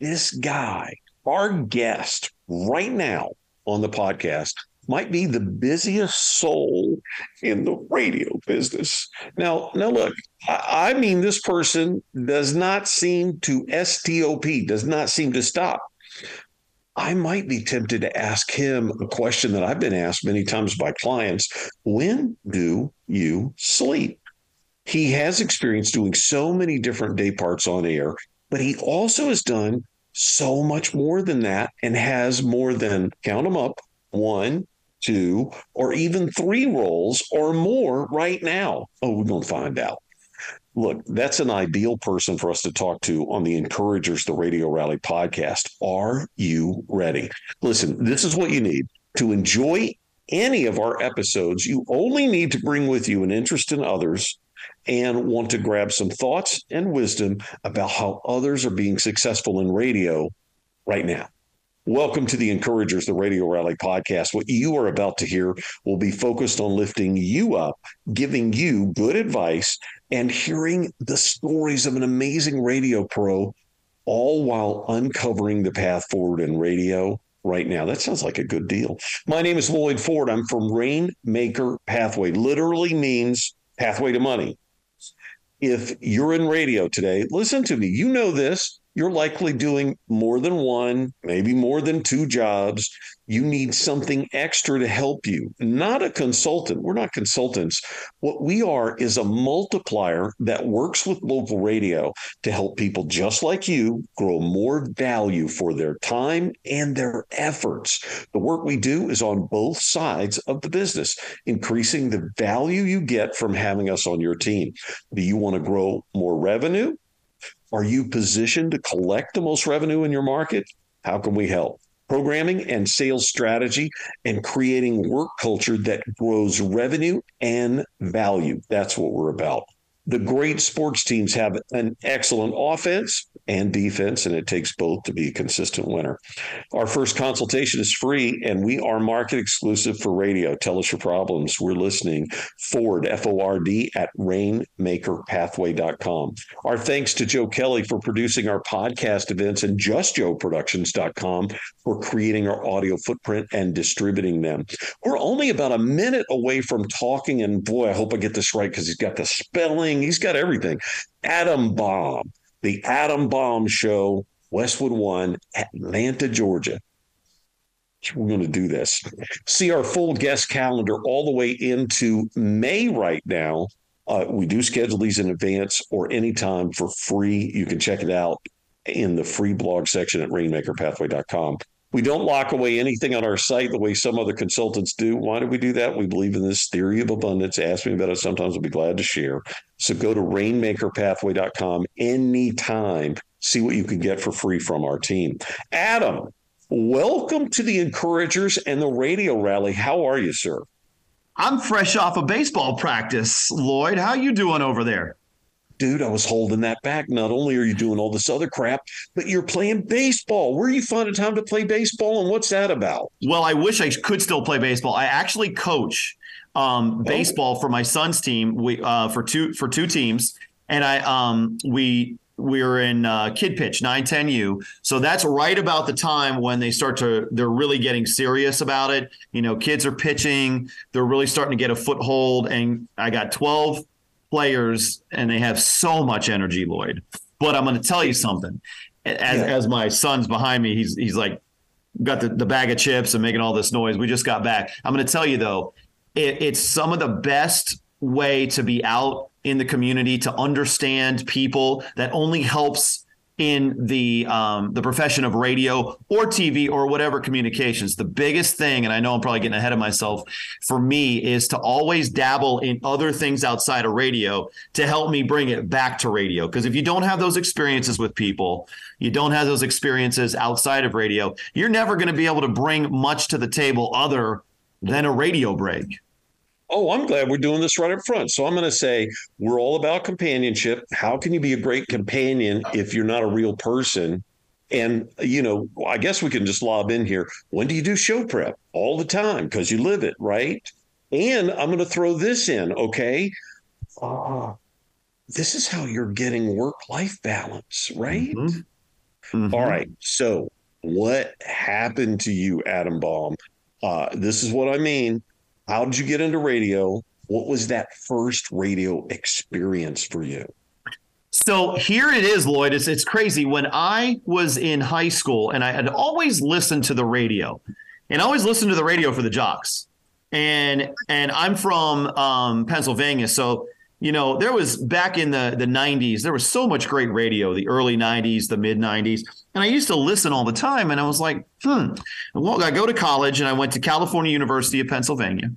this guy, our guest right now on the podcast, might be the busiest soul in the radio business. Now, now look, I, mean, this person does not seem to stop, does not seem to stop. I might be tempted to ask him a question that I've been asked many times by clients When do you sleep? He has experience doing so many different day parts on air, but he also has done so much more than that and has more than, count them up, one, two, or even three roles or more right now. Oh, we're going to find out. Look, that's an ideal person for us to talk to on the Encouragers, the Radio Rally podcast. Are you ready? Listen, this is what you need to enjoy any of our episodes. You only need to bring with you an interest in others and want to grab some thoughts and wisdom about how others are being successful in radio right now. Welcome to the Encouragers, the Radio Rally podcast. What you are about to hear will be focused on lifting you up, giving you good advice, and hearing the stories of an amazing radio pro, all while uncovering the path forward in radio right now. That sounds like a good deal. My name is Loyd Ford. I'm from Rainmaker Pathway, literally means pathway to money. If you're in radio today, listen to me. You know this you're likely doing more than one, maybe more than two jobs. You need something extra to help you, not a consultant. We're not consultants. What we are is a multiplier that works with local radio to help people just like you grow more value for their time and their efforts. The work we do is on both sides of the business, increasing the value you get from having us on your team. Do you want to grow more revenue? Are you positioned to collect the most revenue in your market? How can we help? Programming and sales strategy and creating work culture that grows revenue and value. That's what we're about. The great sports teams have an excellent offense and defense, and it takes both to be a consistent winner. Our first consultation is free, and we are market exclusive for radio. Tell us your problems. We're listening. Ford, F O R D, at rainmakerpathway.com. Our thanks to Joe Kelly for producing our podcast events and justjoeproductions.com for creating our audio footprint and distributing them. We're only about a minute away from talking, and boy, I hope I get this right because he's got the spelling, he's got everything. Adam Baum the Adam Bomb Show, Westwood One, Atlanta, Georgia. We're going to do this. See our full guest calendar all the way into May right now. Uh, we do schedule these in advance or anytime for free. You can check it out in the free blog section at rainmakerpathway.com. We don't lock away anything on our site the way some other consultants do. Why do we do that? We believe in this theory of abundance. Ask me about it. Sometimes I'll be glad to share. So go to rainmakerpathway.com anytime. See what you can get for free from our team. Adam, welcome to the Encouragers and the Radio Rally. How are you, sir? I'm fresh off of baseball practice, Loyd. How you doing over there? Dude, I was holding that back. Not only are you doing all this other crap, but you're playing baseball. Where are you finding time to play baseball, and what's that about? Well, I wish I could still play baseball. I actually coach um, oh. baseball oh. for my son's team. We uh, for two for two teams, and I um, we we are in uh, kid pitch 910u so that's right about the time when they start to they're really getting serious about it you know kids are pitching they're really starting to get a foothold and i got 12 players and they have so much energy, Loyd. But I'm going to tell you something. As, yeah. as my son's behind me, he's he's like got the, the bag of chips and making all this noise. We just got back. I'm going to tell you though, it, it's some of the best way to be out in the community to understand people that only helps in the um, the profession of radio or TV or whatever communications. The biggest thing, and I know I'm probably getting ahead of myself, for me is to always dabble in other things outside of radio to help me bring it back to radio. Because if you don't have those experiences with people, you don't have those experiences outside of radio, you're never going to be able to bring much to the table other than a radio break oh, I'm glad we're doing this right up front. So I'm going to say we're all about companionship. How can you be a great companion if you're not a real person? And, you know, I guess we can just lob in here. When do you do show prep? All the time because you live it, right? And I'm going to throw this in, okay? Uh, this is how you're getting work life balance, right? Mm-hmm. Mm-hmm. All right. So, what happened to you, Adam Baum? Uh, this is what I mean. How did you get into radio? What was that first radio experience for you? So here it is, Loyd. It's it's crazy. When I was in high school, and I had always listened to the radio, and I always listened to the radio for the jocks. And and I'm from um, Pennsylvania, so you know there was back in the the 90s. There was so much great radio, the early 90s, the mid 90s, and I used to listen all the time. And I was like, hmm. Well, I go to college, and I went to California University of Pennsylvania.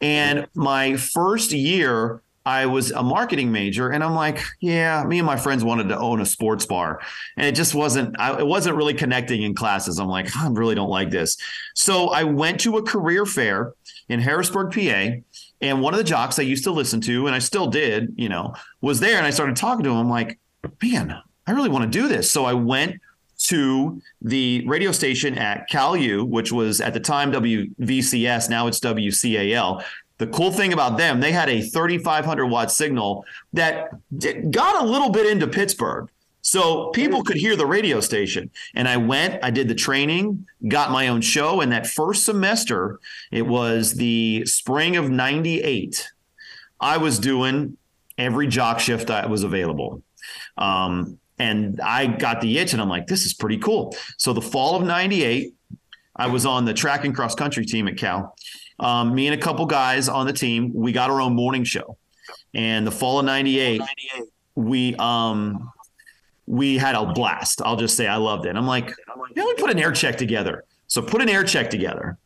And my first year, I was a marketing major, and I'm like, yeah, me and my friends wanted to own a sports bar, and it just wasn't. I, it wasn't really connecting in classes. I'm like, I really don't like this. So I went to a career fair in Harrisburg, PA, and one of the jocks I used to listen to, and I still did, you know, was there, and I started talking to him. I'm like, man, I really want to do this. So I went to the radio station at Cal U, which was at the time WVCS, now it's WCAL. The cool thing about them, they had a 3,500 watt signal that got a little bit into Pittsburgh. So people could hear the radio station. And I went, I did the training, got my own show. And that first semester, it was the spring of 98. I was doing every jock shift that was available. Um, and I got the itch and I'm like, this is pretty cool. So the fall of 98, I was on the track and cross country team at Cal. Um, me and a couple guys on the team, we got our own morning show. And the fall of 98, we um we had a blast. I'll just say I loved it. I'm like, yeah, we put an air check together. So put an air check together.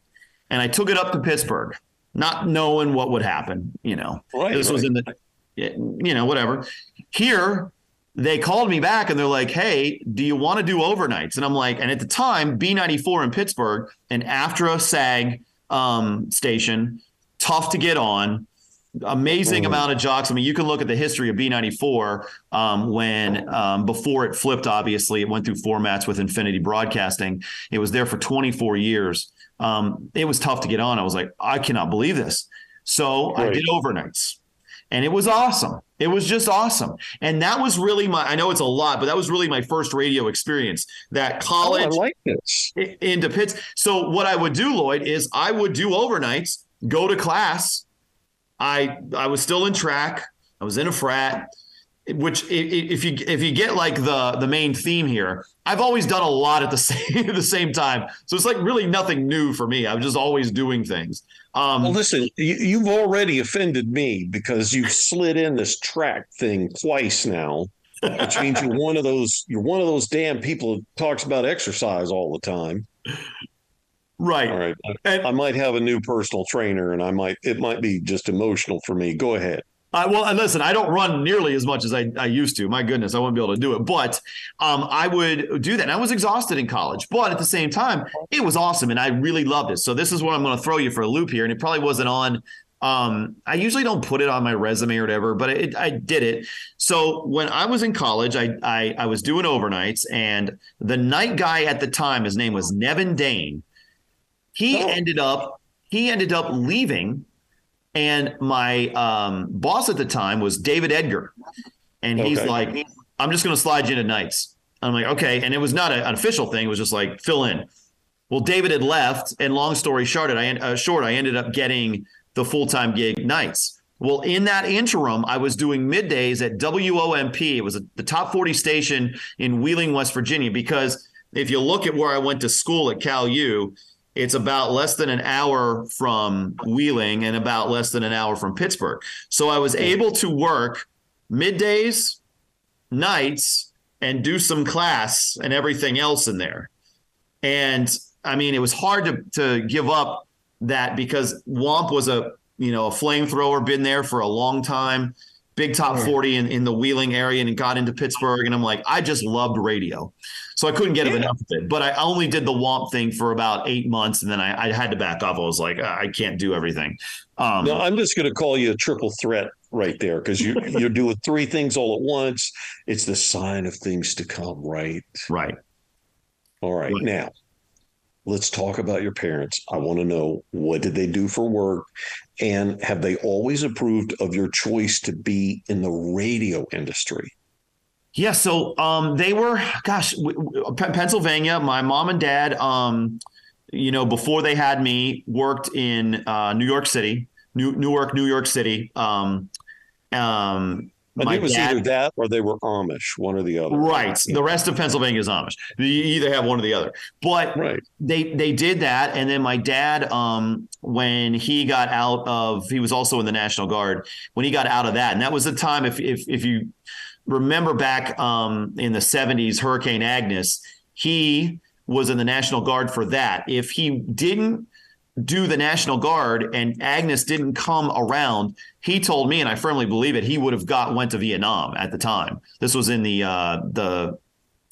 And I took it up to Pittsburgh, not knowing what would happen, you know. Right, this right. was in the you know, whatever. Here, they called me back and they're like, "Hey, do you want to do overnights?" And I'm like, and at the time, B94 in Pittsburgh, an after SAG um, station, tough to get on. Amazing mm. amount of jocks. I mean, you can look at the history of B94 um, when um, before it flipped. Obviously, it went through formats with Infinity Broadcasting. It was there for 24 years. Um, it was tough to get on. I was like, I cannot believe this. So I did overnights, and it was awesome. It was just awesome. And that was really my, I know it's a lot, but that was really my first radio experience. That college oh, I like this. into Pitts. So what I would do, Loyd, is I would do overnights, go to class. I I was still in track. I was in a frat, which if you if you get like the the main theme here, I've always done a lot at the same at the same time. So it's like really nothing new for me. I'm just always doing things. Um, well, listen, you, have already offended me because you've slid in this track thing twice now, which means you're one of those you're one of those damn people who talks about exercise all the time. Right. All right. And, I might have a new personal trainer, and I might it might be just emotional for me. Go ahead. Uh, well, and listen, I don't run nearly as much as I, I used to. My goodness, I wouldn't be able to do it. But um, I would do that. And I was exhausted in college, but at the same time, it was awesome, and I really loved it. So this is what I'm going to throw you for a loop here, and it probably wasn't on. Um, I usually don't put it on my resume or whatever, but it, I did it. So when I was in college, I, I I was doing overnights, and the night guy at the time, his name was Nevin Dane. He oh. ended up he ended up leaving and my um, boss at the time was David Edgar. And he's okay. like, I'm just going to slide you into nights. I'm like, okay. And it was not a, an official thing. It was just like, fill in. Well, David had left. And long story short, I, uh, short, I ended up getting the full time gig nights. Well, in that interim, I was doing middays at WOMP. It was a, the top 40 station in Wheeling, West Virginia. Because if you look at where I went to school at Cal U, it's about less than an hour from Wheeling and about less than an hour from Pittsburgh. So I was able to work middays, nights, and do some class and everything else in there. And I mean, it was hard to, to give up that because Womp was a you know a flamethrower, been there for a long time, big top 40 in, in the Wheeling area and got into Pittsburgh. And I'm like, I just loved radio. So I couldn't get yeah. enough of it. But I only did the Womp thing for about eight months, and then I, I had to back off. I was like, I can't do everything. Um, no, I'm just going to call you a triple threat right there because you you're doing three things all at once. It's the sign of things to come, right? Right. All right. right. Now, let's talk about your parents. I want to know what did they do for work, and have they always approved of your choice to be in the radio industry? Yeah, so um, they were, gosh, Pennsylvania. My mom and dad, um, you know, before they had me, worked in uh, New York City, New Newark, New York City. Um, it was dad- either that or they were Amish, one or the other. Right. The rest of Pennsylvania is Amish. You either have one or the other. But Right. they they did that, and then my dad, um, when he got out of, he was also in the National Guard. When he got out of that, and that was the time, if if if you remember back um, in the '70s, Hurricane Agnes, he was in the National Guard for that. If he didn't do the National Guard and Agnes didn't come around, he told me, and I firmly believe it, he would have got went to Vietnam at the time. This was in the uh, the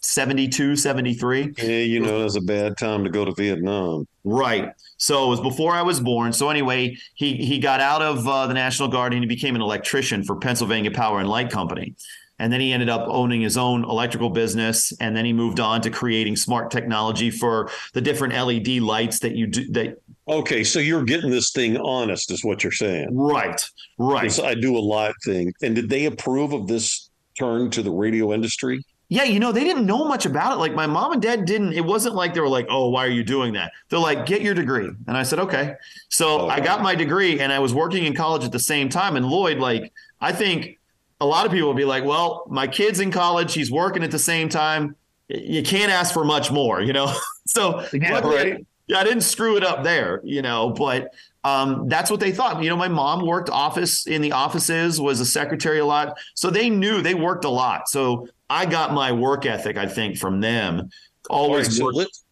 72, 73. Yeah, you know, it was a bad time to go to Vietnam. Right. So it was before I was born. So anyway, he he got out of uh, the National Guard and he became an electrician for Pennsylvania Power and Light Company. And then he ended up owning his own electrical business, and then he moved on to creating smart technology for the different LED lights that you do. That Okay, so you're getting this thing honest, is what you're saying. right, right. Because I do a live thing. And did they approve of this turn to the radio industry? Yeah, you know, they didn't know much about it. Like my mom and dad didn't. It wasn't like they were like, "Oh, why are you doing that?" They're like, "Get your degree." And I said, "Okay." So oh, I got my degree, and I was working in college at the same time. And Loyd, like, I think a lot of people would be like, "Well, my kid's in college. He's working at the same time. You can't ask for much more, you know." so Yeah, luckily, right. Yeah, I didn't screw it up there, you know, but um, that's what they thought. You know, my mom worked office in the offices, was a secretary a lot. So they knew they worked a lot. So I got my work ethic, I think, from them. All right, Always so let's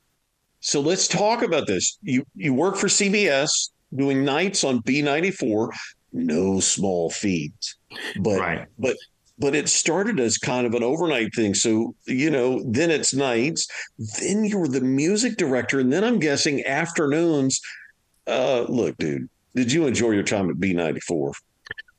so let's talk about this. You you work for CBS doing nights on B94, no small feat. But right. but but it started as kind of an overnight thing. So, you know, then it's nights, then you're the music director, and then I'm guessing afternoons. Uh look, dude, did you enjoy your time at B94?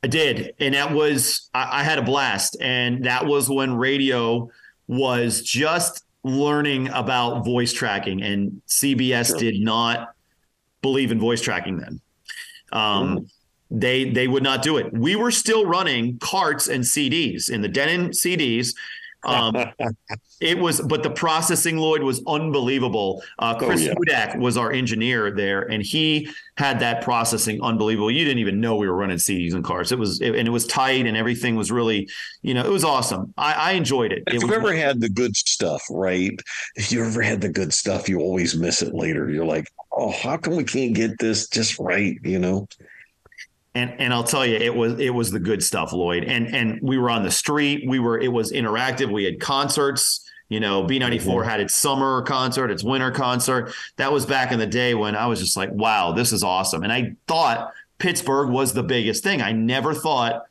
I did. And that was, I, I had a blast. And that was when radio was just learning about voice tracking. And CBS Sure. did not believe in voice tracking then. Um, They they would not do it. We were still running carts and CDs in the Denon CDs. Um, it was, but the processing, Loyd, was unbelievable. Uh, Oh, Chris yeah. Hudak was our engineer there, and he had that processing unbelievable. You didn't even know we were running CDs and carts. It was, and it was tight, and everything was really, you know, it was awesome. I, I enjoyed it. If it you've was, ever had the good stuff, right? If you ever had the good stuff, you always miss it later. You're like, oh, how come we can't get this just right? You know? And and I'll tell you, it was it was the good stuff, Loyd. And and we were on the street. We were. It was interactive. We had concerts. You know, B94 Mhm. had its summer concert, its winter concert. That was back in the day when I was just like, wow, this is awesome. And I thought Pittsburgh was the biggest thing. I never thought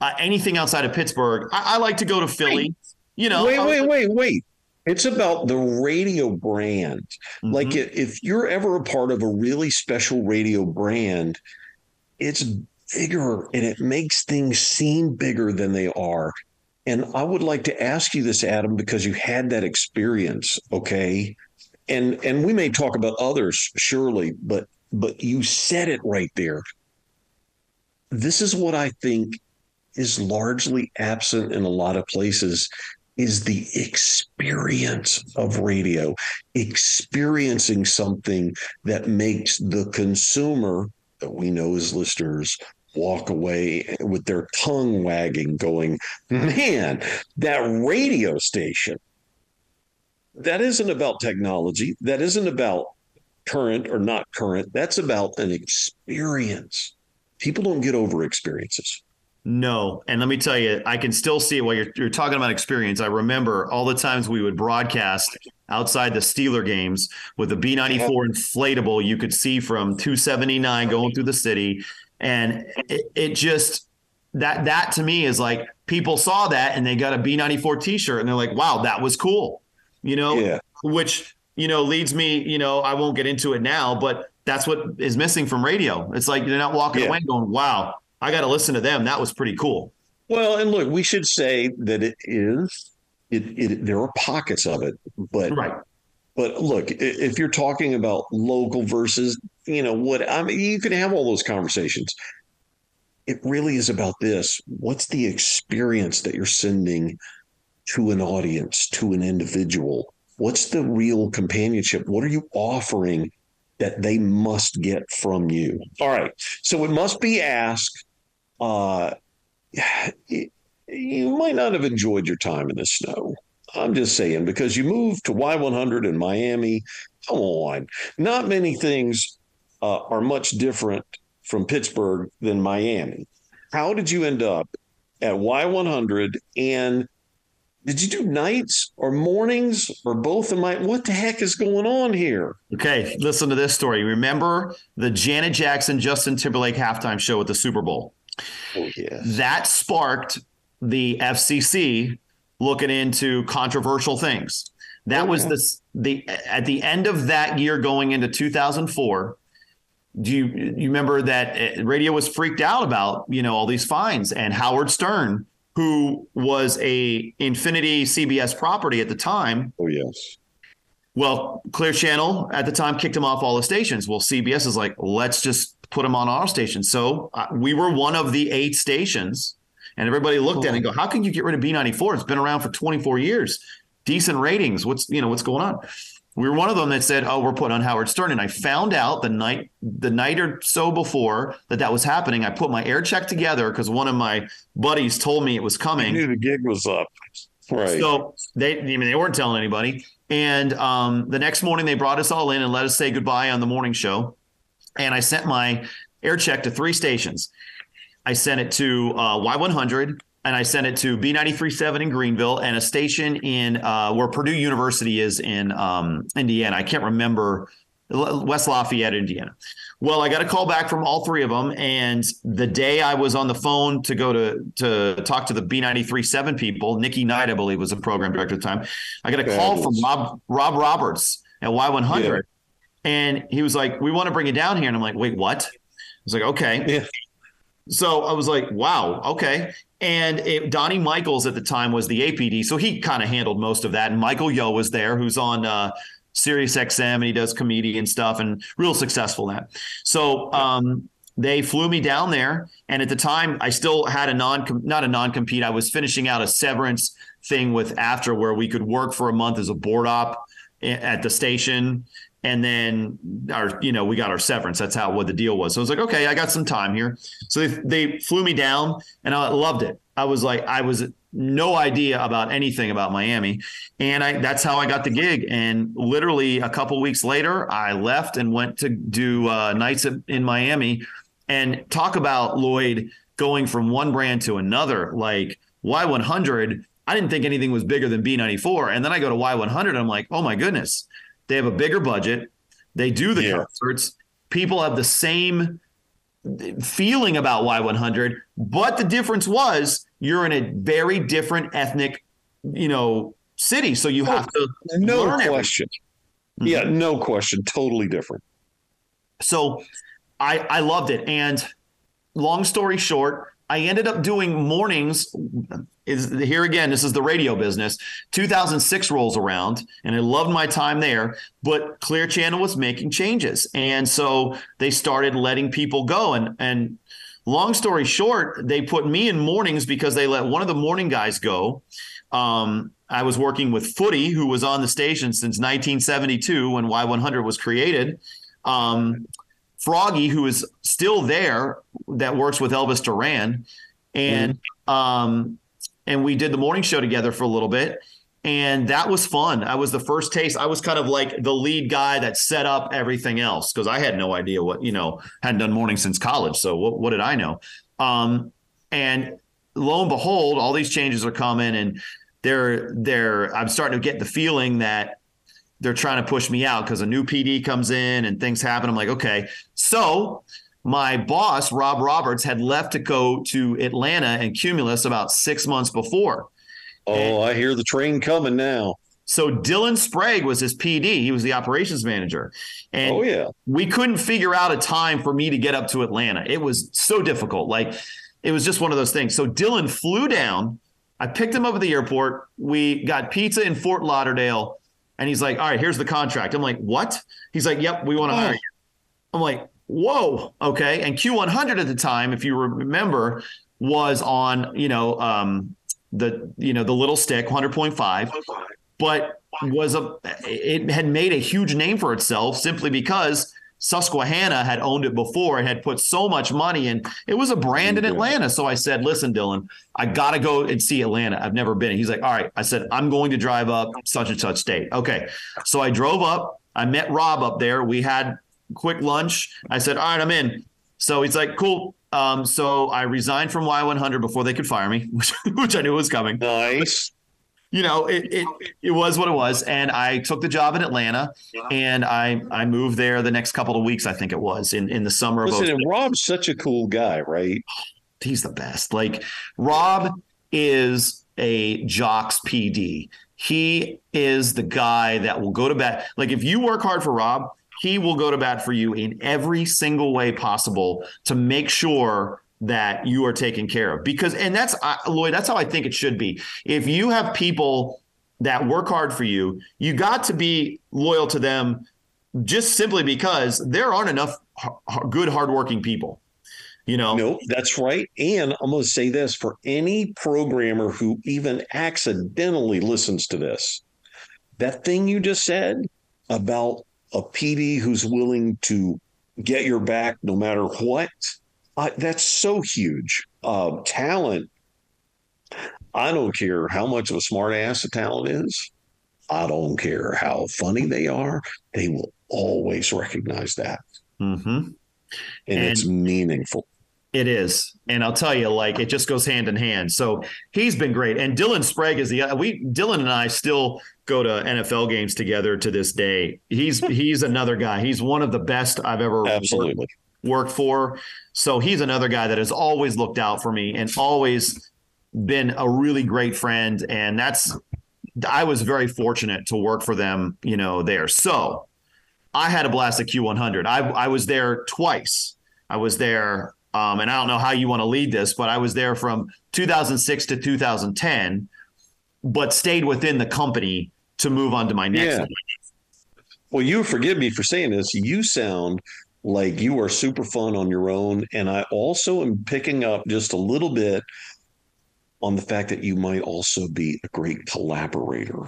uh, anything outside of Pittsburgh. I, I like to go to Philly. You know, wait, wait, like- wait, wait. It's about the radio brand. Like Mhm. i- if you're ever a part of a really special radio brand, it's bigger and it makes things seem bigger than they are. And I would like to ask you this, Adam, because you had that experience, okay? And and we may talk about others, surely, but but you said it right there. This is what I think is largely absent in a lot of places is the experience of radio, experiencing something that makes the consumer that we know as listeners walk away with their tongue wagging, going, man, that radio station. That isn't about technology. That isn't about current or not current. That's about an experience. People don't get over experiences. No, and let me tell you, I can still see it while you're, you're talking about experience. I remember all the times we would broadcast outside the Steeler games with the B94 inflatable. You could see from 279 going through the city, and it, it just that that to me is like people saw that and they got a B94 T-shirt and they're like, "Wow, that was cool," you know. Yeah. Which you know leads me, you know, I won't get into it now, but that's what is missing from radio. It's like they're not walking Yeah. away going, "Wow." I got to listen to them. That was pretty cool. Well, and look, we should say that it is. It, it there are pockets of it, but Right. but look, if you're talking about local versus, you know, what I mean, you can have all those conversations. It really is about this. What's the experience that you're sending to an audience, to an individual? What's the real companionship? What are you offering that they must get from you? All right. So it must be asked. Uh, you might not have enjoyed your time in the snow. I'm just saying, because you moved to Y100 in Miami. Come on. Not many things uh, are much different from Pittsburgh than Miami. How did you end up at Y100? And did you do nights or mornings or both of my? What the heck is going on here? Okay, listen to this story. Remember the Janet Jackson Justin Timberlake halftime show at the Super Bowl? That sparked the FCC looking into controversial things. That okay. was the the at the end of that year going into 2004 do you you remember that uh, radio was freaked out about you know all these fines and Howard Stern who was a Infinity CBS property at the time oh yes well Clear Channel at the time kicked him off all the stations well CBS is like let's just put them on our station so uh, we were one of the eight stations and everybody looked cool. at it and go how can you get rid of B94 it's been around for 24 years decent ratings what's you know what's going on we were one of them that said, "Oh, we're putting on Howard Stern." And I found out the night the night or so before that that was happening. I put my air check together because one of my buddies told me it was coming. You knew the gig was up, right? So they, I mean, they weren't telling anybody. And um, the next morning, they brought us all in and let us say goodbye on the morning show. And I sent my air check to three stations. I sent it to uh, Y100, and I sent it to B93.7 in Greenville and a station in uh, where Purdue University is in um, Indiana. I can't remember West Lafayette, Indiana. Well, I got a call back from all three of them, and the day I was on the phone to go to to talk to the B93.7 people, Nikki Knight, I believe, was the program director at the time. I got a call from Rob Rob Roberts at Y100, yeah. And he was like, "We want to bring you down here," and I'm like, "Wait, what?" I was like, "Okay." Yeah. So I was like, wow, okay. And it, Donnie Michaels at the time was the APD, so he kind of handled most of that. And Michael Yo was there, who's on uh, Sirius XM, and he does comedian stuff and real successful at. So um, they flew me down there, and at the time, I still had a non not a non compete. I was finishing out a severance thing with After, where we could work for a month as a board op at the station. And then our you know we got our severance. That's how what the deal was. So i was like okay i got some time here. So they, they flew me down and i loved it. I was like i was no idea about anything about miami. And i that's how i got the gig. And literally a couple weeks later i left and went to do uh, nights in miami. And talk about loyd going from one brand to another. Like y100 i didn't think anything was bigger than b94 and then i go to y100 i'm like oh my goodness they have a bigger budget. They do the yeah. concerts. People have the same feeling about Y100, but the difference was you're in a very different ethnic, you know, city, so you oh, have to no question. Mm-hmm. Yeah, no question, totally different. So I I loved it and long story short, I ended up doing mornings is here again this is the radio business. 2006 rolls around and i loved my time there but clear channel was making changes. And so they started letting people go. And and long story short they put me in mornings because they let one of the morning guys go. Um, i was working with footy who was on the station since 1972 when y100 was created. Um, froggy who is still there that works with elvis duran. And mm-hmm. um, and we did the morning show together for a little bit and that was fun. I was the first taste. I was kind of like the lead guy that set up everything else because I had no idea what you know hadn't done morning since college. So what, what did I know? Um, and lo and behold, all these changes are coming, and they're they're. I'm starting to get the feeling that they're trying to push me out because a new PD comes in and things happen. I'm like, okay, so my boss, Rob Roberts, had left to go to Atlanta and Cumulus about six months before. Oh, and I hear the train coming now. So Dylan Sprague was his PD. He was the operations manager. And oh, yeah. we couldn't figure out a time for me to get up to Atlanta. It was so difficult. Like it was just one of those things. So Dylan flew down. I picked him up at the airport. We got pizza in Fort Lauderdale. And he's like, all right, here's the contract. I'm like, what? He's like, yep, we want to oh. hire you. I'm like, whoa, okay. And Q100 at the time, if you remember, was on, you know, um, the you know the little stick 100.5 but was a it had made a huge name for itself simply because Susquehanna had owned it before and had put so much money in. It was a brand in Atlanta. So I said, listen, Dylan, I got to go and see Atlanta. I've never been. He's like, all right. I said, I'm going to drive up such and such state. Okay. So I drove up. I met Rob up there. We had quick lunch. I said, all right, I'm in. So he's like, cool. Um, so I resigned from Y100 before they could fire me, which, which I knew was coming. Nice you know, it, it it was what it was, and I took the job in Atlanta, and I I moved there the next couple of weeks. I think it was in in the summer Listen, of. Listen, Rob's such a cool guy, right? He's the best. Like Rob is a jocks PD. He is the guy that will go to bat. Like if you work hard for Rob, he will go to bat for you in every single way possible to make sure that you are taken care of. Because and that's uh, loyd that's how i think it should be. If you have people that work hard for you you got to be loyal to them just simply because there aren't enough good hardworking people you know? No that's right. And i'm going to say this for any programmer who even accidentally listens to this that thing you just said about a pd who's willing to get your back no matter what uh, that's so huge. Uh, talent. I don't care how much of a smart ass a talent is. I don't care how funny they are. They will always recognize that. Mm-hmm. And, and it's meaningful. It is, and I'll tell you, like it just goes hand in hand. So he's been great, and Dylan Sprague is the uh, we Dylan and I still go to NFL games together to this day. He's he's another guy. He's one of the best I've ever absolutely worked for. So he's another guy that has always looked out for me and always been a really great friend. And that's, I was very fortunate to work for them, you know, there. So I had a blast at Q100. I, I was there twice. I was there, um, and I don't know how you want to lead this, but I was there from 2006 to 2010, but stayed within the company to move on to my next. Yeah. Well, you forgive me for saying this. You sound like you are super fun on your own. And I also am picking up just a little bit on the fact that you might also be a great collaborator.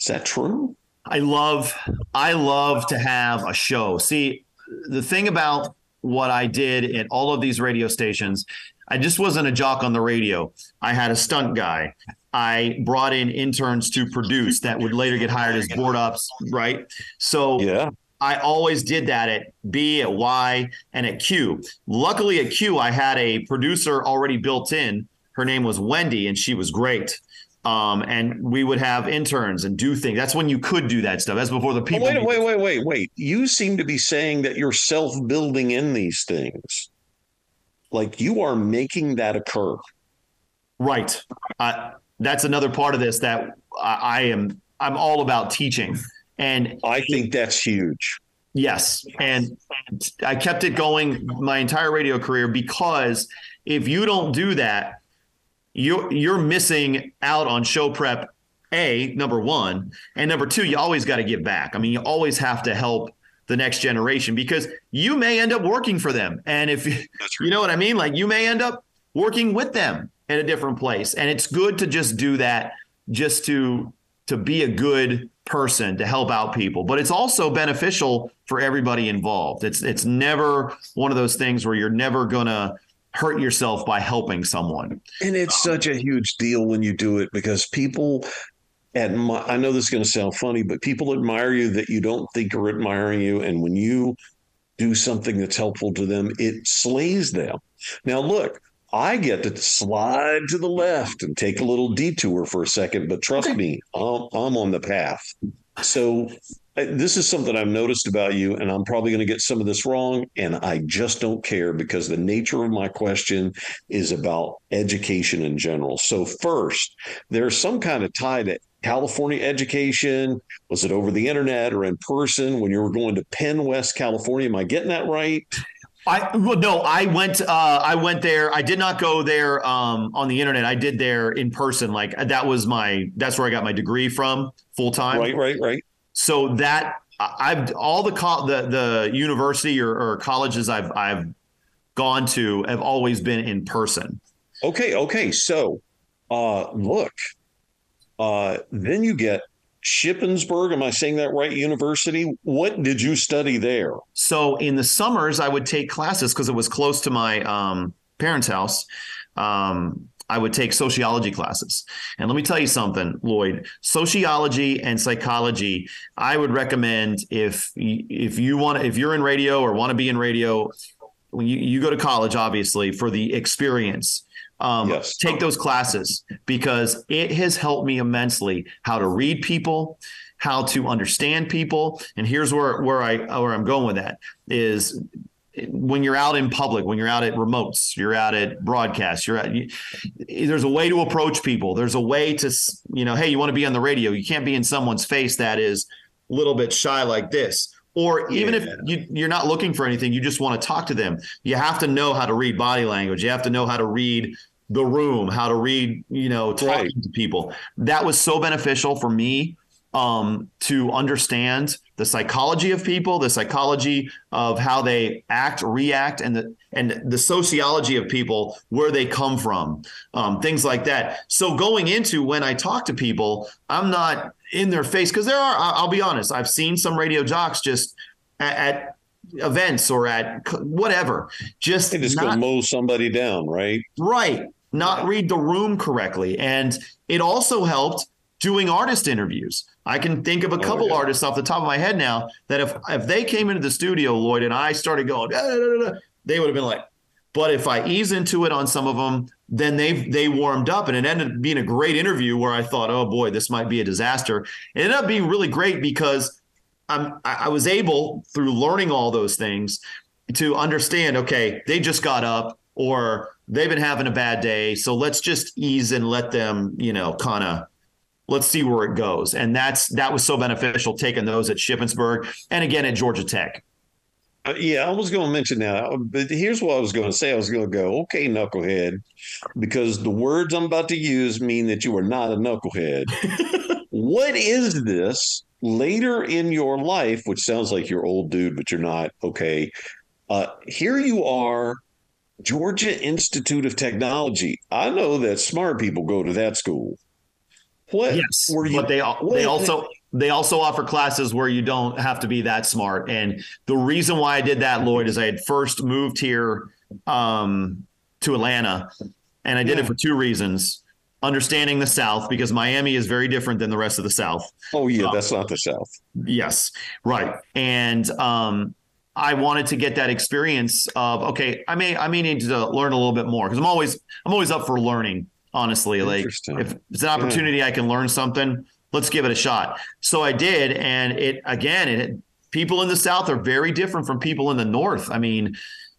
Is that true? I love I love to have a show. See, the thing about what I did at all of these radio stations, I just wasn't a jock on the radio. I had a stunt guy. I brought in interns to produce that would later get hired as board ops, right? So yeah. I always did that at B, at Y, and at Q. Luckily, at Q, I had a producer already built in. Her name was Wendy, and she was great. Um, and we would have interns and do things. That's when you could do that stuff. That's before the people. Wait, wait, wait, wait, wait. You seem to be saying that you're self building in these things. Like you are making that occur. Right. Uh, that's another part of this that I, I am. I'm all about teaching. And I think that's huge. Yes. And I kept it going my entire radio career because if you don't do that, you're you're missing out on show prep a number one and number two you always got to give back. I mean you always have to help the next generation because you may end up working for them. And if you know what i mean? Like you may end up working with them at a different place. And it's good to just do that just to to be a good person to help out people, but it's also beneficial for everybody involved. It's it's never one of those things where you're never gonna hurt yourself by helping someone. And it's um, such a huge deal when you do it because people admire I know this is going to sound funny, but people admire you that you don't think are admiring you. And when you do something that's helpful to them, it slays them. Now, look, I get to slide to the left and take a little detour for a second, but trust okay. me, I'm, I'm on the path. So this is something I've noticed about you, and I'm probably going to get some of this wrong, and I just don't care because the nature of my question is about education in general. So, first, there's some kind of tie to California education. Was it over the internet or in person when you were going to Penn West, California? Am I getting that right? I well, no, I went. Uh, I went there. I did not go there um, on the internet. I did there in person. Like that was my. That's where I got my degree from full time. Right, right, right. So that I've all the co- the the university or, or colleges I've I've gone to have always been in person. Okay, okay. So Uh, look, uh, then you get Shippensburg. Am I saying that right? University. What did you study there? So in the summers, I would take classes because it was close to my um, parents' house. Um, I would take sociology classes. And let me tell you something, Loyd. Sociology and psychology, I would recommend if if you want if you're in radio or want to be in radio, when you, you go to college, obviously, for the experience. Um, yes. Take those classes because it has helped me immensely how to read people, how to understand people. And here's where where I where I'm going with that is when you're out in public, when you're out at remotes, you're out at broadcasts, you're at, you, there's a way to approach people. There's a way to, you know, hey, you want to be on the radio. You can't be in someone's face that is a little bit shy like this. Or even yeah. if you, you're not looking for anything, you just want to talk to them. You have to know how to read body language. You have to know how to read the room, how to read, you know, talking right. to people. That was so beneficial for me um, to understand the psychology of people, the psychology of how they act, react, and the and the sociology of people, where they come from, um, things like that. So going into when I talk to people, I'm not in their face because there are. I'll be honest. I've seen some radio jocks just at, at events or at whatever, just they just not, go mow somebody down, right? Right. Not read the room correctly, and it also helped doing artist interviews. I can think of a oh, couple oh, yeah. artists off the top of my head now that if if they came into the studio, Loyd, and I started going, da, da, da, they would have been like. But if I ease into it on some of them, then they they warmed up, and it ended up being a great interview where I thought, oh boy, this might be a disaster. It ended up being really great because I'm I was able through learning all those things to understand. Okay, they just got up, or they've been having a bad day, so let's just ease and let them, you know, kind of let's see where it goes. And that's that was so beneficial taking those at Shippensburg and again at Georgia Tech. Uh, yeah, I was going to mention that, but here's what I was going to say. I was going to go, okay, knucklehead, because the words I'm about to use mean that you are not a knucklehead. what is this later in your life, which sounds like you're old dude, but you're not? Okay, uh, here you are, Georgia Institute of Technology. I know that smart people go to that school. Yes, were you? But they they also they also offer classes where you don't have to be that smart. And the reason why I did that, Loyd, is I had first moved here um, to Atlanta, and I did yeah. it for two reasons. Understanding the South because Miami is very different than the rest of the South. Oh yeah, um, that's not the South. Yes, right. And um, I wanted to get that experience of okay, I may I may need to learn a little bit more because I'm always I'm always up for learning honestly. Like if it's an opportunity yeah. I can learn something, let's give it a shot. So I did, and it again, it people in the South are very different from people in the North. I mean,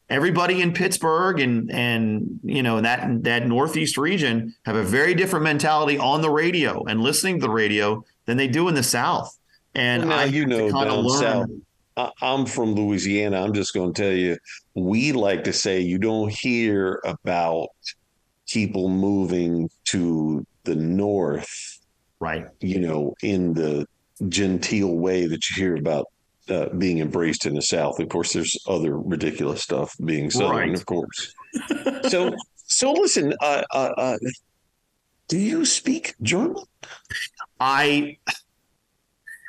everybody in Pittsburgh and and you know that that Northeast region have a very different mentality on the radio and listening to the radio than they do in the South. And now I you know down south. I'm from Louisiana. I'm just going to tell you, we like to say you don't hear about people moving to the north, right? You know, in the genteel way that you hear about uh, being embraced in the South. Of course, there's other ridiculous stuff being Southern, right. of course. so, so listen. Uh, uh, uh, do you speak German? I.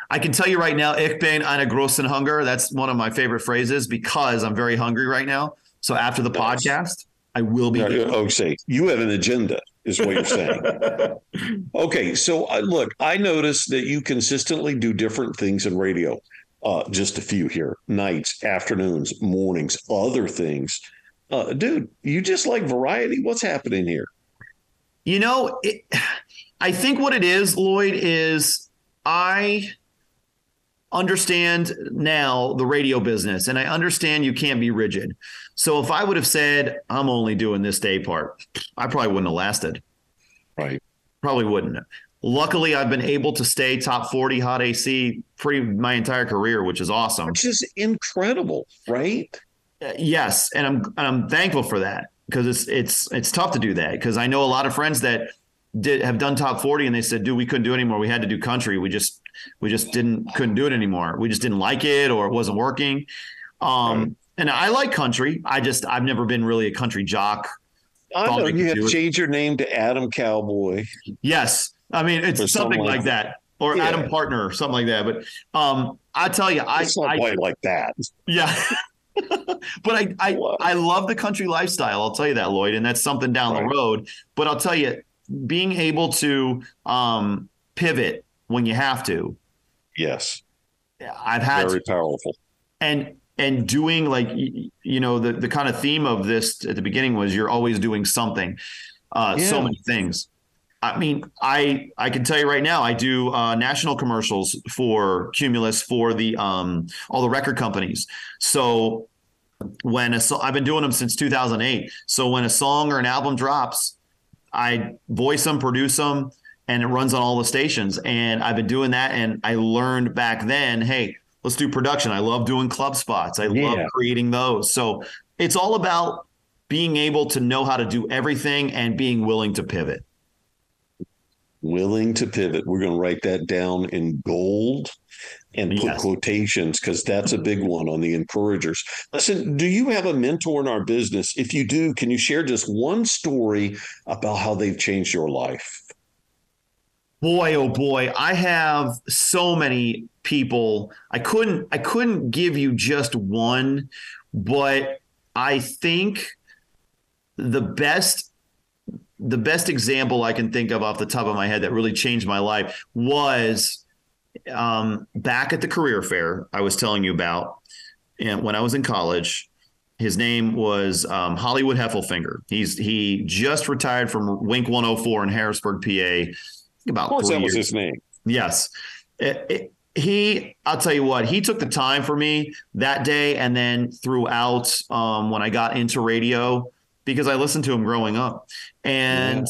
I can tell you right now, ich bin eine großen Hunger. That's one of my favorite phrases because I'm very hungry right now. So after the nice. podcast, I will be. Oh, say you have an agenda, is what you're saying. okay, so uh, look, I noticed that you consistently do different things in radio. Uh, just a few here: nights, afternoons, mornings, other things. Uh, dude, you just like variety. What's happening here? You know, it, I think what it is, Loyd, is I understand now the radio business and I understand you can't be rigid. So if I would have said, I'm only doing this day part, I probably wouldn't have lasted. Right. Probably wouldn't. Luckily, I've been able to stay top 40 hot AC pretty my entire career, which is awesome. Which is incredible, right? Uh, yes, and I'm I'm thankful for that because it's it's it's tough to do that because I know a lot of friends that did have done top 40 and they said, dude, we couldn't do it anymore. We had to do country. We just we just didn't couldn't do it anymore. We just didn't like it or it wasn't working. Um, right. And I like country. I just I've never been really a country jock. I know you have to change your name to Adam Cowboy. Yes, I mean it's something, something, like that. that or yeah. Adam Partner or something like that. But um, I tell you, I it's not I, like that. Yeah. but I, I I love the country lifestyle. I'll tell you that, Loyd, and that's something down right. the road. But I'll tell you, being able to um, pivot when you have to. Yes. I've had very powerful. And and doing like you know the the kind of theme of this at the beginning was you're always doing something. Uh, yeah. so many things. I mean, I I can tell you right now, I do uh, national commercials for Cumulus for the um, all the record companies. So when a so- I've been doing them since 2008. So when a song or an album drops, I voice them, produce them, and it runs on all the stations. And I've been doing that, and I learned back then, hey, let's do production. I love doing club spots. I yeah. love creating those. So it's all about being able to know how to do everything and being willing to pivot willing to pivot. We're going to write that down in gold and put yes. quotations because that's a big one on the encouragers. Listen, do you have a mentor in our business? If you do, can you share just one story about how they've changed your life? Boy, oh boy, I have so many people. I couldn't I couldn't give you just one, but I think the best the best example I can think of off the top of my head that really changed my life was um, back at the career fair I was telling you about and when I was in college. His name was um, Hollywood Heffelfinger. He's he just retired from Wink 104 in Harrisburg, PA. About of course, that was his name. Yes, it, it, he. I'll tell you what. He took the time for me that day, and then throughout um, when I got into radio because I listened to him growing up. And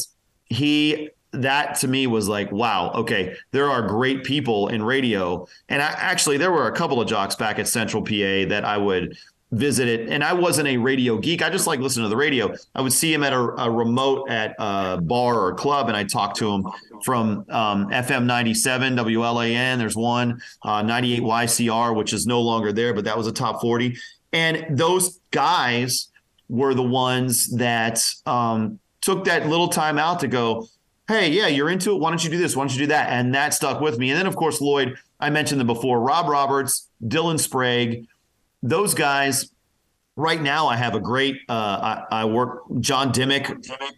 yeah. he that to me was like, wow, okay, there are great people in radio. And I, actually, there were a couple of jocks back at Central PA that I would visit it. And I wasn't a radio geek. I just like listening to the radio. I would see him at a, a remote at a bar or a club, and I talked to him from um, FM 97, WLAN. There's one, uh, 98 YCR, which is no longer there, but that was a top 40. And those guys were the ones that um, took that little time out to go, hey, yeah, you're into it. Why don't you do this? Why don't you do that? And that stuck with me. And then, of course, Loyd, I mentioned them before Rob Roberts, Dylan Sprague, those guys. Right now, I have a great. Uh, I, I, work. John Dimmick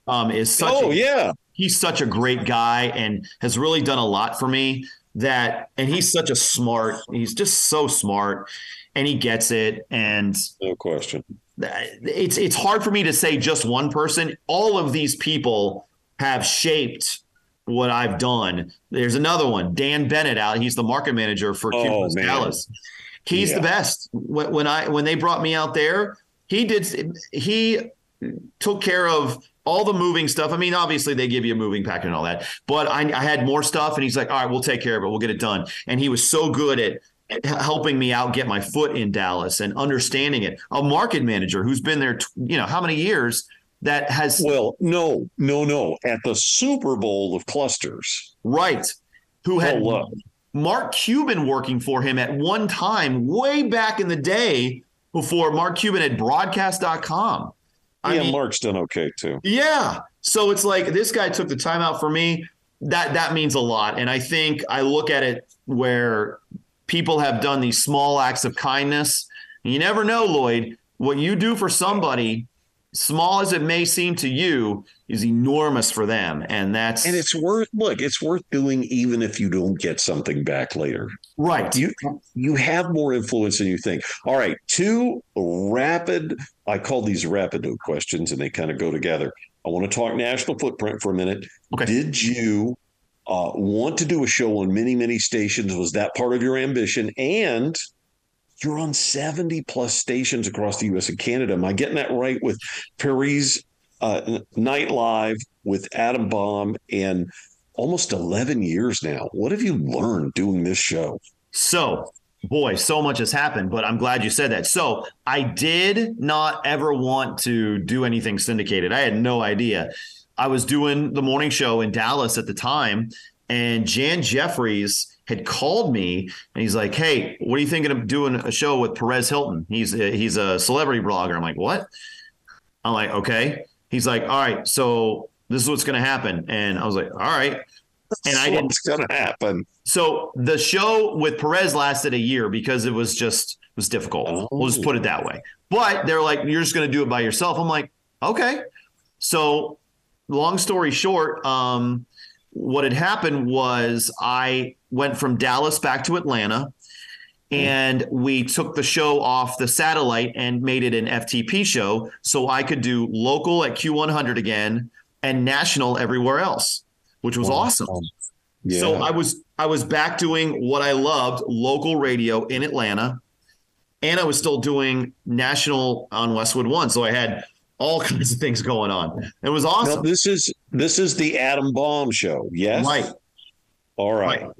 um, is such. Oh a, yeah, he's such a great guy and has really done a lot for me. That and he's such a smart. He's just so smart, and he gets it. And no question it's it's hard for me to say just one person. All of these people have shaped what I've done. There's another one, Dan Bennett out. He's the market manager for oh, Dallas. He's yeah. the best. When, when I when they brought me out there, he did he took care of all the moving stuff. I mean, obviously they give you a moving packet and all that, but I, I, had more stuff, and he's like, "All right, we'll take care of it. We'll get it done." And he was so good at helping me out get my foot in Dallas and understanding it. A market manager who's been there, you know, how many years that has. Well, no, no, no. At the Super Bowl of clusters. Right. Who had oh, Mark Cuban working for him at one time, way back in the day before Mark Cuban had broadcast.com. I yeah, mean, Mark's done okay too. Yeah. So it's like this guy took the time out for me. That that means a lot. And I think I look at it where people have done these small acts of kindness. You never know, Loyd, what you do for somebody, small as it may seem to you, is enormous for them. And that's and it's worth look, it's worth doing even if you don't get something back later. Right. You you have more influence than you think. All right, two rapid, I call these rapid questions and they kind of go together. I want to talk national footprint for a minute. Okay. Did you uh, want to do a show on many, many stations. Was that part of your ambition? And you're on 70 plus stations across the US and Canada. Am I getting that right with Perry's uh, Night Live with Adam Baum and almost 11 years now? What have you learned doing this show? So, boy, so much has happened, but I'm glad you said that. So, I did not ever want to do anything syndicated. I had no idea. I was doing the morning show in Dallas at the time, and Jan Jeffries had called me and he's like, "Hey, what are you thinking of doing a show with Perez Hilton? He's a, he's a celebrity blogger." I'm like, "What?" I'm like, "Okay." He's like, all right, so this is what's going to happen. And I was like, all right. And I didn't. What's going to happen? So the show with Perez lasted a year because it was just it was difficult. Oh. We'll just put it that way. But they're like, you're just going to do it by yourself. I'm like, okay. So long story short, um, what had happened was I went from Dallas back to Atlanta Mm-hmm. and we took the show off the satellite and made it an FTP show so I could do local at Q100 again and national everywhere else, which was awesome. Yeah. So I was I was back doing what I loved, local radio in Atlanta, and I was still doing national on Westwood One. So I had all kinds of things going on. It was Now, awesome. this is this is the Adam Baum show. Yes. Right. All right. Right.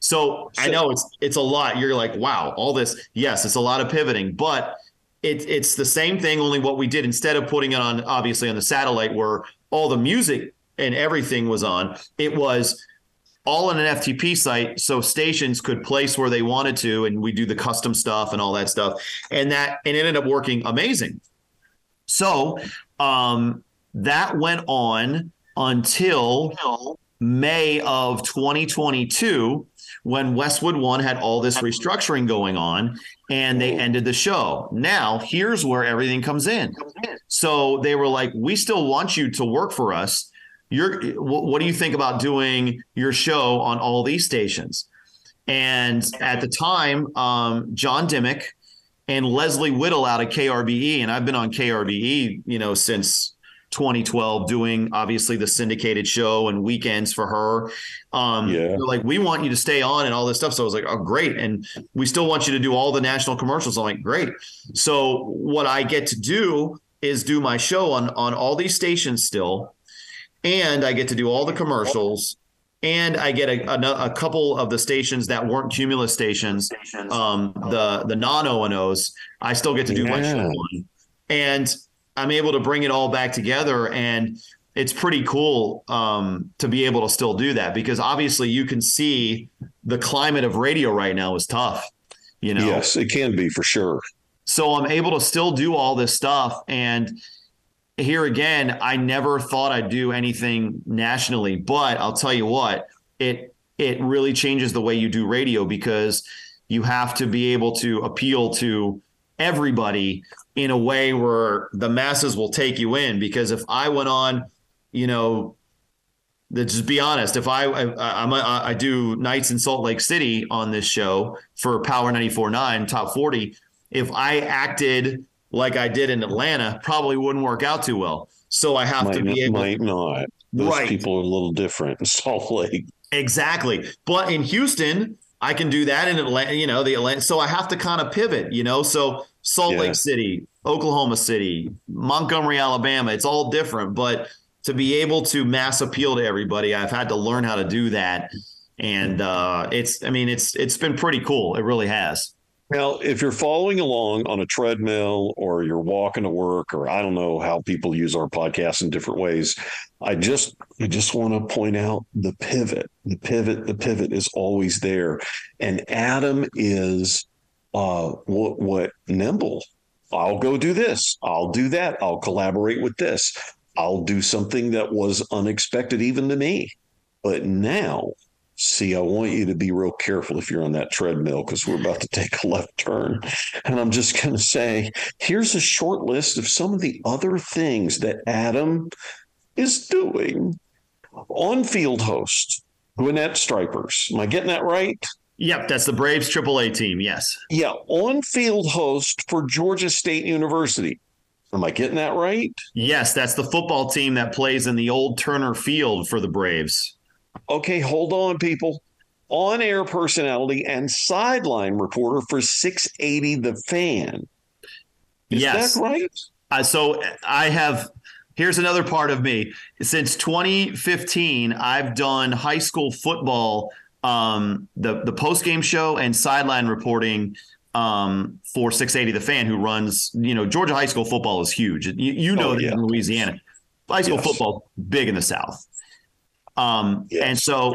So I know it's it's a lot. You're like, wow, all this. Yes, it's a lot of pivoting, but it's it's the same thing. Only what we did instead of putting it on obviously on the satellite where all the music and everything was on, it was all on an FTP site, so stations could place where they wanted to, and we do the custom stuff and all that stuff, and that and it ended up working amazing. So um, that went on until May of 2022 when Westwood One had all this restructuring going on and they ended the show. Now, here's where everything comes in. So they were like, "We still want you to work for us. You're what do you think about doing your show on all these stations?" And at the time, um, John Dimmick and Leslie Whittle out of KRBE, and I've been on KRBE, you know, since 2012, doing obviously the syndicated show and weekends for her. Um, Yeah. like, we want you to stay on and all this stuff. So I was like, oh, great. And we still want you to do all the national commercials. I'm like, great. So what I get to do is do my show on on all these stations still, and I get to do all the commercials. And I get a, a, a couple of the stations that weren't Cumulus stations, um, the the non O and O's. I still get to do my show on, and I'm able to bring it all back together. And it's pretty cool um, to be able to still do that because obviously you can see the climate of radio right now is tough. You know, Yes, it can be for sure. so I'm able to still do all this stuff. And here again, I never thought I'd do anything nationally, but I'll tell you what, it it really changes the way you do radio because you have to be able to appeal to everybody in a way where the masses will take you in. Because if I went on, you know, let's just be honest. If I I, I do nights in Salt Lake City on this show for Power 94.9 Top 40, if I acted like I did in Atlanta, probably wouldn't work out too well. So I have to be able might not. Those Right. people are a little different in Salt Lake. Exactly. But in Houston, I can do that in Atlanta, you know, the Atlanta. So I have to kind of pivot, you know. So Salt Yeah. Lake City, Oklahoma City, Montgomery, Alabama, it's all different. But to be able to mass appeal to everybody, I've had to learn how to do that. And uh, it's, I mean, it's it's been pretty cool. It really has. Now, if you're following along on a treadmill or you're walking to work, or I don't know how people use our podcast in different ways, I just I just want to point out the pivot. The pivot, the pivot is always there. And Adam is uh what what nimble. I'll go do this. I'll do that. I'll collaborate with this. I'll do something that was unexpected even to me. But now See, I want you to be real careful if you're on that treadmill because we're about to take a left turn. And I'm just going to say here's a short list of some of the other things that Adam is doing. On field host, Gwinnett Stripers. Am I getting that right? Yep, that's the Braves AAA team. Yes. Yeah, on field host for Georgia State University. Am I getting that right? Yes, that's the football team that plays in the old Turner Field for the Braves. Okay, hold on, people. On air personality and sideline reporter for 680 The Fan. Is yes. that right? Uh, so I have. Here's another part of me. Since 2015, I've done high school football, um, the the post game show and sideline reporting um, for 680 The Fan, who runs. You know, Georgia high school football is huge. You, you know Oh, that yeah. in Louisiana, high school Yes. football big in the South. Um, yes. And so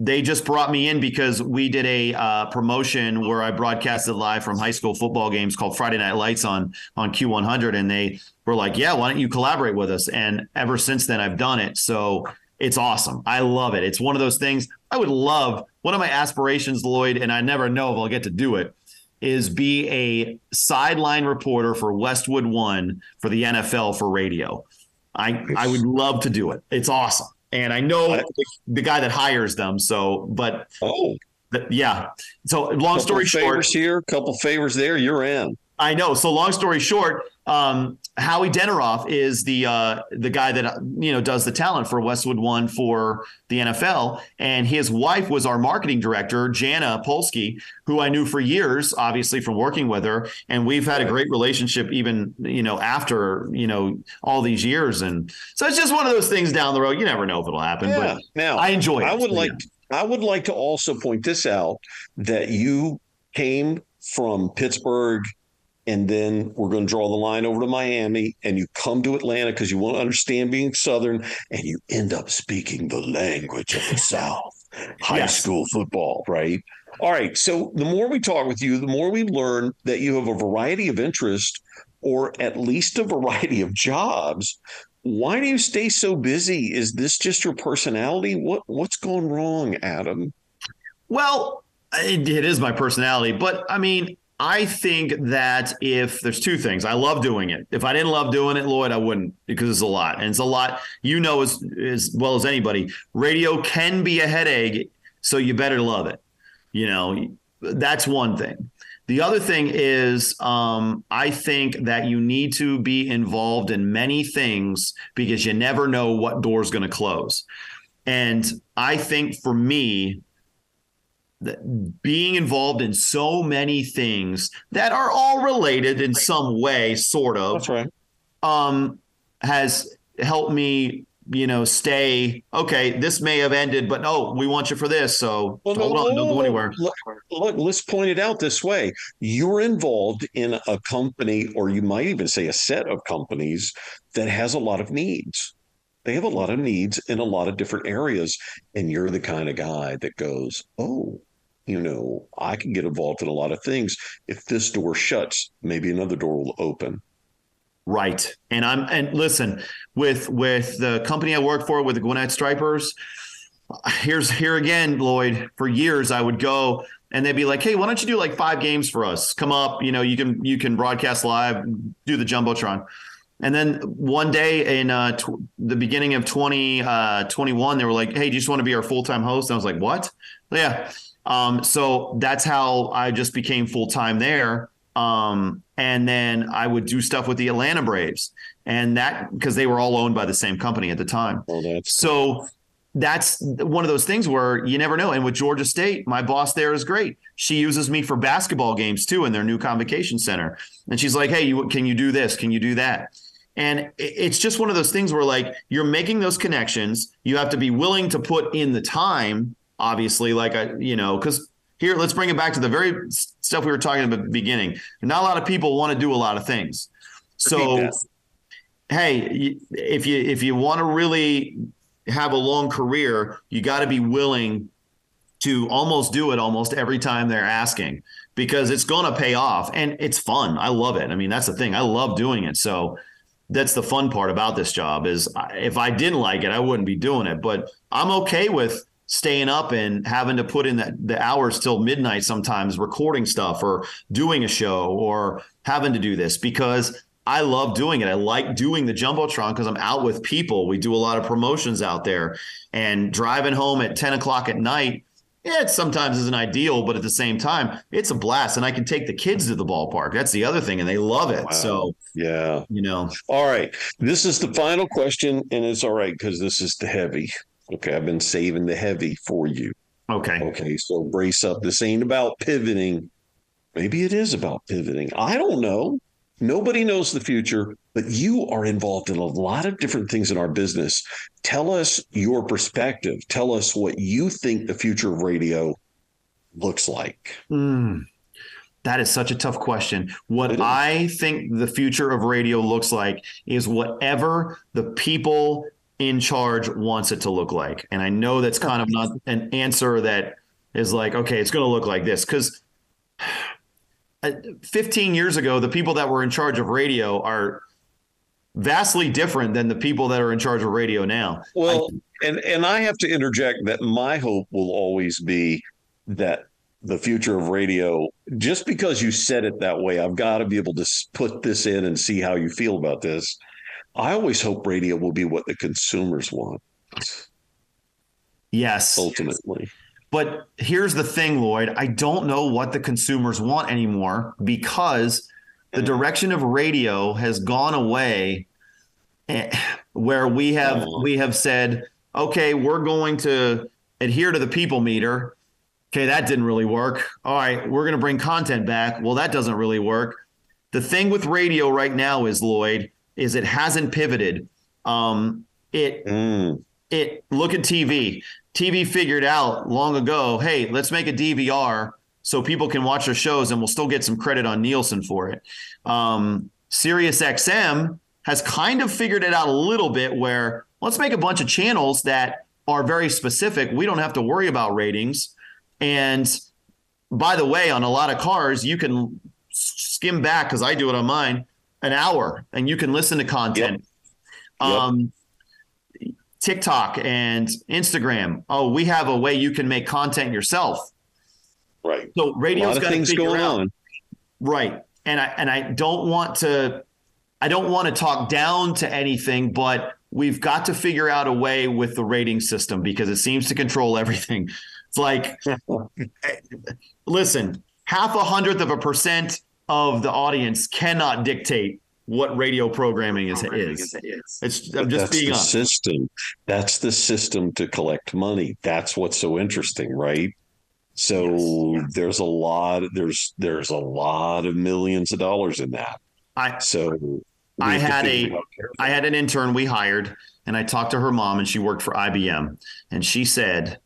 they just brought me in because we did a uh, promotion where I broadcasted live from high school football games called Friday Night Lights on on Q100, and they were like, "Yeah, why don't you collaborate with us?" And ever since then, I've done it. So it's awesome. I love it. It's one of those things I would love. One of my aspirations, Loyd, and I never know if I'll get to do it, is be a sideline reporter for Westwood One for the NFL for radio. I I would love to do it. It's awesome and I know the guy that hires them. So, but oh, yeah. So, long story short, here, couple favors there, you're in. I know. So, long story short, um, Howie Deneroff is the uh, the guy that you know does the talent for Westwood One for the NFL, and his wife was our marketing director, Jana Polsky, who I knew for years, obviously from working with her, and we've had a great relationship even you know after you know all these years, and so it's just one of those things down the road. You never know if it'll happen, yeah. but now I enjoy it. I would like yeah. I would like to also point this out that you came from Pittsburgh and then we're going to draw the line over to Miami, and you come to Atlanta because you want to understand being Southern, and you end up speaking the language of the South, high yes. school football, right? All right. So the more we talk with you, the more we learn that you have a variety of interests, or at least a variety of jobs. Why do you stay so busy? Is this just your personality? What what's going wrong, Adam? Well, it, it is my personality, but I mean, I think that if there's two things, I love doing it. If I didn't love doing it, Loyd, I wouldn't because it's a lot. And it's a lot, you know, as, as well as anybody, radio can be a headache. So you better love it. You know, that's one thing. The other thing is, um, I think that you need to be involved in many things because you never know what door's going to close. And I think for me, being involved in so many things that are all related in some way, sort of. That's right. Um, has helped me, you know, stay. Okay, this may have ended, but no, we want you for this. So well, hold no, on, don't go anywhere. Look, look, let's point it out this way: you're involved in a company, or you might even say a set of companies that has a lot of needs they have a lot of needs in a lot of different areas and you're the kind of guy that goes oh you know, I can get involved in a lot of things. If this door shuts, maybe another door will open. Right. And I'm and listen, with with the company I work for with the Gwinnett Stripers, here's here again, Loyd. For years I would go and they'd be like, "Hey, why don't you do like five games for us? Come up, you know, you can you can broadcast live, do the jumbotron." And then one day in uh, tw- the beginning of 2021, uh, they were like, "Hey, do you just want to be our full time host?" And I was like, "What?" Yeah. Um, so that's how I just became full time there. Um, and then I would do stuff with the Atlanta Braves, and that because they were all owned by the same company at the time. Oh, that's so that's one of those things where you never know. And with Georgia State, my boss there is great. She uses me for basketball games too in their new convocation center, and she's like, "Hey, you, can you do this? Can you do that?" And it's just one of those things where like you're making those connections. You have to be willing to put in the time obviously, like I, you know, because here, let's bring it back to the very stuff we were talking about at the beginning. Not a lot of people want to do a lot of things. So, hey, if you if you want to really have a long career, you got to be willing to almost do it almost every time they're asking because it's going to pay off and it's fun. I love it. I mean, that's the thing. I love doing it. So that's the fun part about this job is uh, if I didn't like it, I wouldn't be doing it, but I'm okay with staying up and having to put in the, the hours till midnight sometimes recording stuff or doing a show or having to do this because I love doing it. I like doing the Jumbotron because I'm out with people. We do a lot of promotions out there and driving home at 10 o'clock at night. Yeah, it sometimes isn't ideal, but at the same time, it's a blast. And I can take the kids to the ballpark. That's the other thing. And they love it. Wow. So, yeah. You know. All right. This is the final question. And it's all right because this is the heavy. Okay, I've been saving the heavy for you. Okay. Okay, so brace up. This ain't about pivoting. Maybe it is about pivoting. I don't know. Nobody knows the future, but you are involved in a lot of different things in our business. Tell us your perspective. Tell us what you think the future of radio looks like. Mm, that is such a tough question. What I think the future of radio looks like is whatever the people in charge wants it to look like. And I know that's kind of not an answer that is like, okay, it's going to look like this. Because Uh, 15 years ago, the people that were in charge of radio are vastly different than the people that are in charge of radio now. Well, I, and and I have to interject that my hope will always be that the future of radio just because you said it that way i've got to be able to put this in and see how you feel about this. I always hope radio will be what the consumers want. Yes. Ultimately but here's the thing loyd i don't know what the consumers want anymore because the direction of radio has gone away eh, where we have oh. we have said okay we're going to adhere to the people meter okay, that didn't really work. All right, we're going to bring content back. Well, that doesn't really work. The thing with radio right now is Loyd is it hasn't pivoted. Um, it mm. it look at TV. TV figured out long ago, hey, let's make a DVR so people can watch our shows and we'll still get some credit on Nielsen for it. Um, Sirius XM has kind of figured it out a little bit where let's make a bunch of channels that are very specific. We don't have to worry about ratings. And by the way, on a lot of cars, you can skim back because I do it on mine an hour and you can listen to content. Yep. Um, TikTok and Instagram. Oh, we have a way you can make content yourself. Right. So radio's got things going out. on. Right. And I and I don't want to I don't want to talk down to anything, but we've got to figure out a way with the rating system because it seems to control everything. It's like, listen, half a hundredth of a percent of the audience cannot dictate what radio programming is. is. It's I'm just That's being the honest. system. That's the system to collect money. That's what's so interesting, right? So yes. there's a lot. There's there's a lot of millions of dollars in that. I so I had a I had an intern we hired, and I talked to her mom, and she worked for IBM, and she said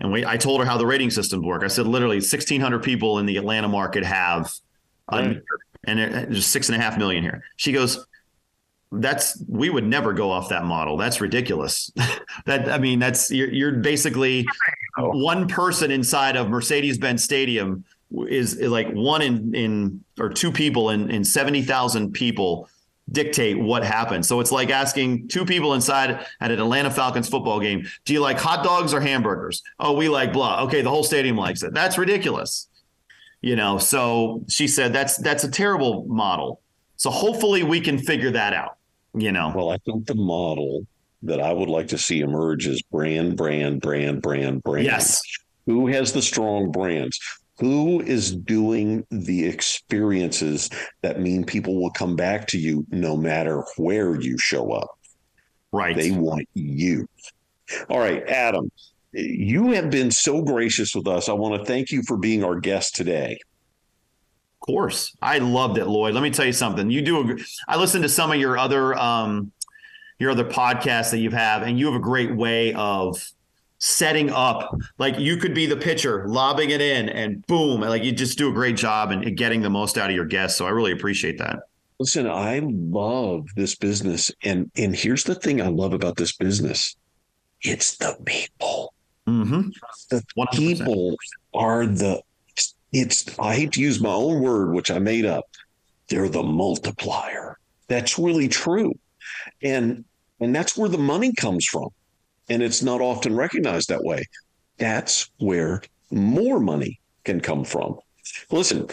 and we, I told her how the rating systems work. I said literally 1,600 people in the Atlanta market have, right. And there's six and a half million here. She goes, "That's we would never go off that model. That's ridiculous. that I mean, that's you're, you're basically oh. one person inside of Mercedes-Benz Stadium is, is like one in in or two people in in 70,000 people." dictate what happens. So it's like asking two people inside at an Atlanta Falcons football game, do you like hot dogs or hamburgers? Oh, we like blah. Okay, the whole stadium likes it. That's ridiculous. You know, so she said that's that's a terrible model. So hopefully we can figure that out, you know. Well, I think the model that I would like to see emerge is brand, brand, brand, brand, brand. Yes. Who has the strong brands? who is doing the experiences that mean people will come back to you no matter where you show up right they want you all right adam you have been so gracious with us. I want to thank you for being our guest today. Of course. I loved it loyd. Let me tell you something. You do a, i listened to some of your other um your other podcasts that you have and you have a great way of setting up like you could be the pitcher lobbing it in and boom like you just do a great job and getting the most out of your guests. So i really appreciate that. Listen i love this business and and here's the thing i love about this business. It's the people mm-hmm. the 100%. people are the it's i hate to use my own word which i made up they're the multiplier that's really true and and that's where the money comes from and it's not often recognized that way. That's where more money can come from. Listen,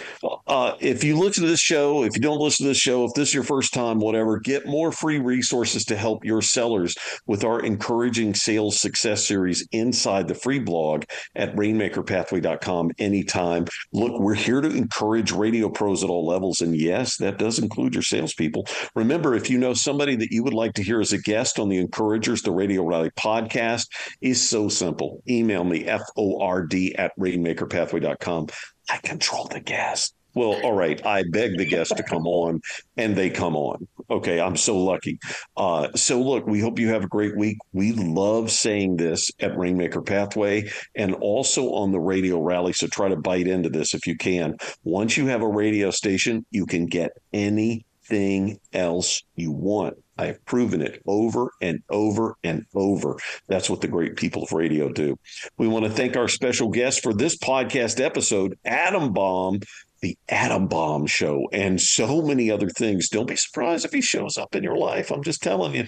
uh, if you listen to this show, if you don't listen to this show, if this is your first time, whatever, get more free resources to help your sellers with our encouraging sales success series inside the free blog at rainmakerpathway.com anytime. Look, we're here to encourage radio pros at all levels. And yes, that does include your salespeople. Remember, if you know somebody that you would like to hear as a guest on the Encouragers, the Radio Rally podcast is so simple. Email me, F O R D at rainmakerpathway.com. I control the guest. Well, all right. I beg the guests to come on, and they come on. Okay, I'm so lucky. Uh, so, look, we hope you have a great week. We love saying this at Rainmaker Pathway and also on the radio rally. So, try to bite into this if you can. Once you have a radio station, you can get any anything else you want. I have proven it over and over and over. That's what the great people of radio do. We want to thank our special guest for this podcast episode, Adam Baum, the Adam Baum Show, and so many other things. Don't be surprised if he shows up in your life. I'm just telling you.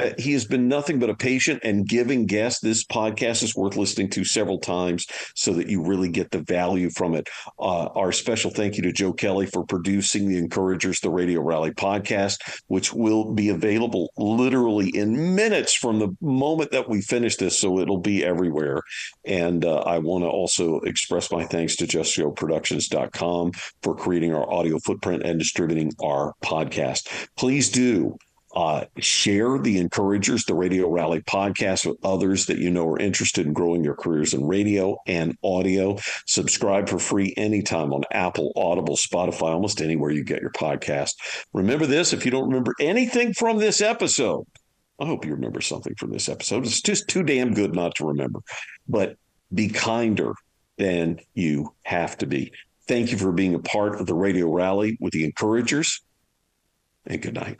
Uh, he has been nothing but a patient and giving guest. This podcast is worth listening to several times so that you really get the value from it. Uh, our special thank you to Joe Kelly for producing the Encouragers, the Radio Rally podcast, which will be available literally in minutes from the moment that we finish this. So it'll be everywhere. And uh, I want to also express my thanks to JustJoeProductions.com for creating our audio footprint and distributing our podcast. Please do uh, share the Encouragers, the Radio Rally podcast with others that you know are interested in growing their careers in radio and audio. Subscribe for free anytime on Apple, Audible, Spotify, almost anywhere you get your podcast. Remember this if you don't remember anything from this episode, I hope you remember something from this episode. It's just too damn good not to remember. But be kinder than you have to be. Thank you for being a part of the radio rally with the encouragers, and good night.